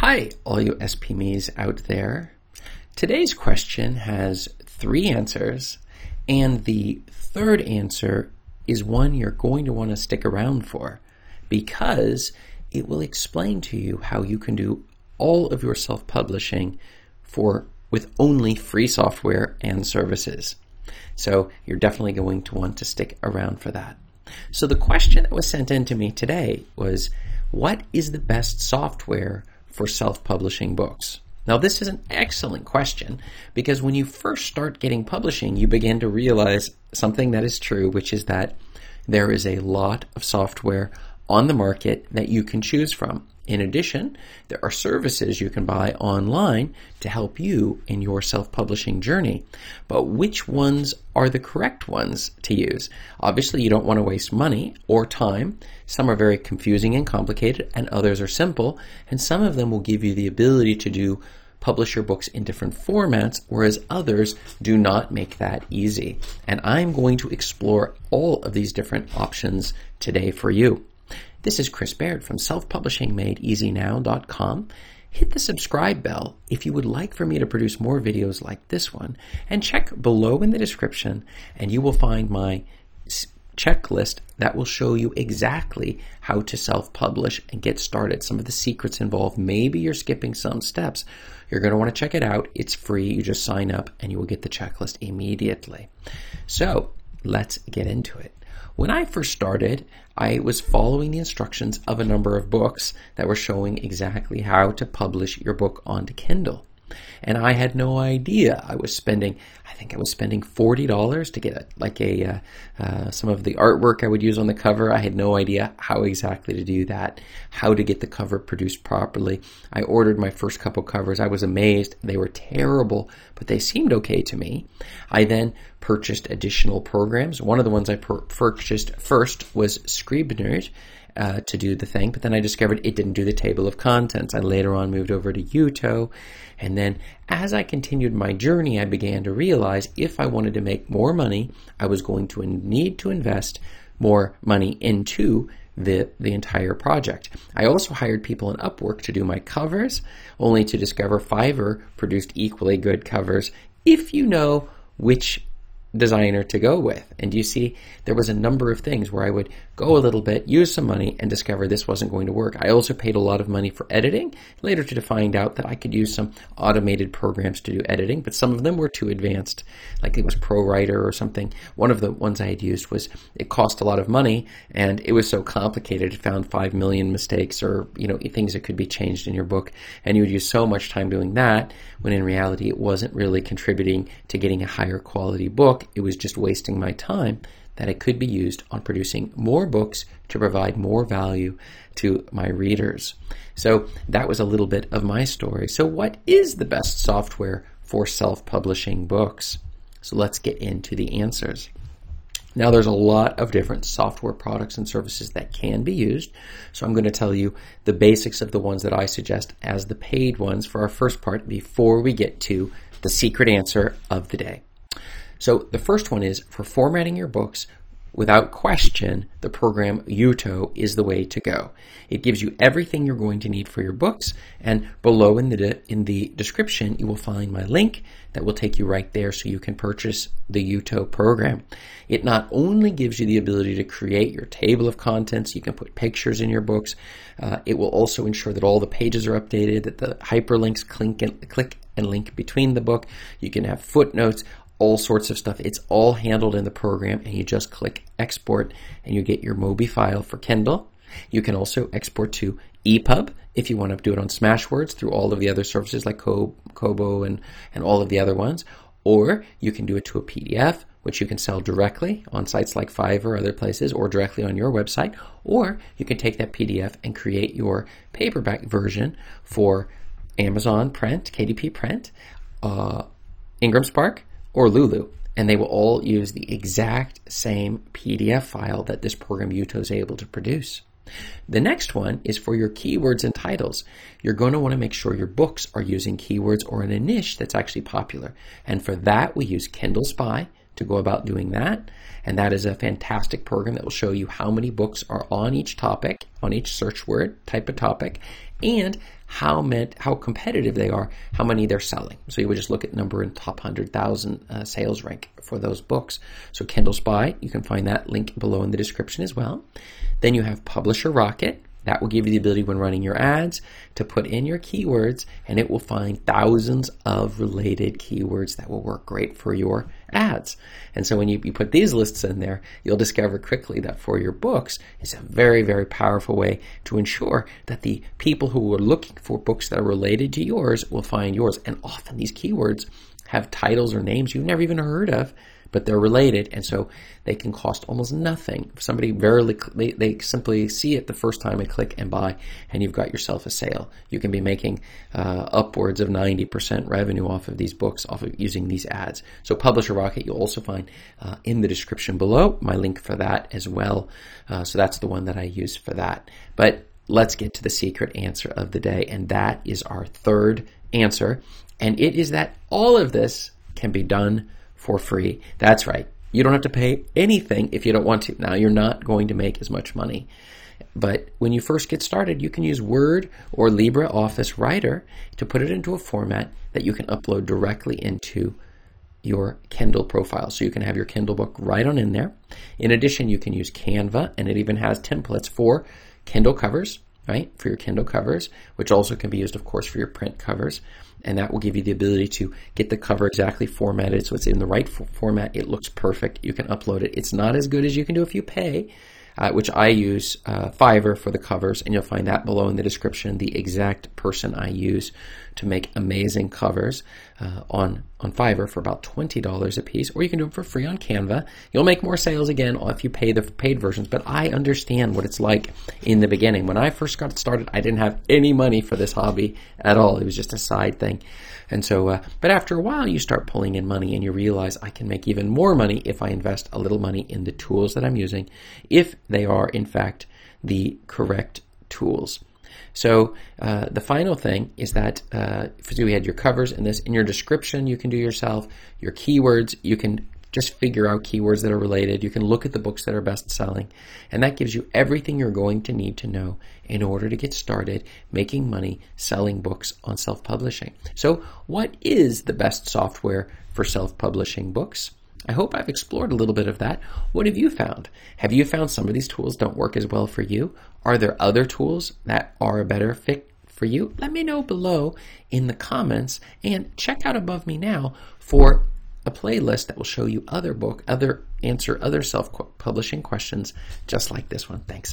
Hi, all you SPMEs out there. Today's question has three answers, and the third answer is one you're going to want to stick around for because it will explain to you how you can do all of your self-publishing for with only free software and services. So you're definitely going to want to stick around for that. So the question that was sent in to me today was, what is the best software for self-publishing books? Now, this is an excellent question because when you first start getting publishing, you begin to realize something that is true, which is that there is a lot of software on the market that you can choose from. In addition, there are services you can buy online to help you in your self-publishing journey. But which ones are the correct ones to use? Obviously, you don't want to waste money or time. Some are very confusing and complicated and others are simple. And some of them will give you the ability to do publish your books in different formats, whereas others do not make that easy. And I'm going to explore all of these different options today for you. This is Chris Baird from selfpublishingmadeeasynow.com. Hit the subscribe bell if you would like for me to produce more videos like this one, and check below in the description, and you will find my checklist that will show you exactly how to self-publish and get started. Some of the secrets involved. Maybe you're skipping some steps. You're going to want to check it out. It's free. You just sign up and you will get the checklist immediately. So let's get into it. When I first started, I was following the instructions of a number of books that were showing exactly how to publish your book onto Kindle. And I had no idea I was spending, I think I was spending $40 to get a, like a, uh, uh, some of the artwork I would use on the cover. I had no idea how exactly to do that, how to get the cover produced properly. I ordered my first couple covers. I was amazed. They were terrible, but they seemed okay to me. I then purchased additional programs. One of the ones I pur- purchased first was Scrivener uh, to do the thing, but then I discovered it didn't do the table of contents. I later on moved over to Jutoh, and then as I continued my journey, I began to realize if I wanted to make more money, I was going to need to invest more money into the, the entire project. I also hired people in Upwork to do my covers, only to discover Fiverr produced equally good covers if you know which designer to go with. And you see, there was a number of things where I would go a little bit, use some money, and discover this wasn't going to work. I also paid a lot of money for editing, later to find out that I could use some automated programs to do editing, but some of them were too advanced, like it was ProWriter or something. One of the ones I had used was, it cost a lot of money, and it was so complicated, it found five million mistakes or, you know, things that could be changed in your book, and you would use so much time doing that, when in reality it wasn't really contributing to getting a higher quality book, it was just wasting my time that it could be used on producing more books to provide more value to my readers. So that was a little bit of my story. So what is the best software for self-publishing books? So let's get into the answers. Now there's a lot of different software products and services that can be used. So I'm going to tell you the basics of the ones that I suggest as the paid ones for our first part before we get to the secret answer of the day. So the first one is for formatting your books, without question, the program Jutoh is the way to go. It gives you everything you're going to need for your books, and below in the de- in the description you will find my link that will take you right there so you can purchase the Jutoh program. It not only gives you the ability to create your table of contents, you can put pictures in your books. Uh, it will also ensure that all the pages are updated, that the hyperlinks click and, click and link between the book. You can have footnotes all sorts of stuff. It's all handled in the program and you just click export and you get your Mobi file for Kindle. You can also export to EPUB if you want to do it on Smashwords through all of the other services like Kobo and, and all of the other ones. Or you can do it to a PDF, which you can sell directly on sites like Fiverr or other places, or directly on your website. Or you can take that PDF and create your paperback version for Amazon Print, KDP Print, uh, Ingram Spark, or Lulu, and they will all use the exact same PDF file that this program Jutoh is able to produce. The next one is for your keywords and titles. You're going to want to make sure your books are using keywords or in a niche that's actually popular. And for that, we use Kindle Spy to go about doing that. And that is a fantastic program that will show you how many books are on each topic, on each search word, type of topic, and how met, how competitive they are, how many they're selling. So you would just look at number in top 100,000 uh, sales rank for those books. So Kindle Spy, you can find that link below in the description as well. Then you have Publisher Rocket, that will give you the ability when running your ads to put in your keywords and it will find thousands of related keywords that will work great for your ads. And so when you, you put these lists in there, you'll discover quickly that for your books, it's a very, very powerful way to ensure that the people who are looking for books that are related to yours will find yours. And often these keywords have titles or names you've never even heard of but they're related, and so they can cost almost nothing. If somebody barely they, they simply see it the first time they click and buy, and you've got yourself a sale. You can be making uh, upwards of ninety percent revenue off of these books, off of using these ads. So Publisher Rocket, you'll also find uh, in the description below my link for that as well. Uh, so that's the one that I use for that. But let's get to the secret answer of the day, and that is our third answer, and it is that all of this can be done for free. That's right. You don't have to pay anything if you don't want to. Now, you're not going to make as much money. But when you first get started, you can use Word or LibreOffice Writer to put it into a format that you can upload directly into your Kindle profile. So you can have your Kindle book right on in there. In addition, you can use Canva, and it even has templates for Kindle covers, right? For your Kindle covers, which also can be used, of course, for your print covers and that will give you the ability to get the cover exactly formatted so it's in the right f- format. It looks perfect. You can upload it. It's not as good as you can do if you pay, uh, which I use uh, Fiverr for the covers, and you'll find that below in the description. The exact person I use to make amazing covers uh, on on Fiverr for about twenty dollars a piece, or you can do them for free on Canva. You'll make more sales again if you pay the paid versions. But I understand what it's like in the beginning. When I first got started, I didn't have any money for this hobby at all. It was just a side thing. And so, uh, but after a while, you start pulling in money and you realize I can make even more money if I invest a little money in the tools that I'm using, if they are in fact the correct tools. So uh, the final thing is that uh, so we had your covers and this in your description you can do yourself. Your keywords you can just figure out keywords that are related. You can look at the books that are best selling, and that gives you everything you're going to need to know in order to get started making money selling books on self publishing. So, what is the best software for self publishing books? I hope I've explored a little bit of that. What have you found? Have you found some of these tools don't work as well for you? Are there other tools that are a better fit for you? Let me know below in the comments and check out above me now for a playlist that will show you other book, other answer other self-publishing questions just like this one. Thanks.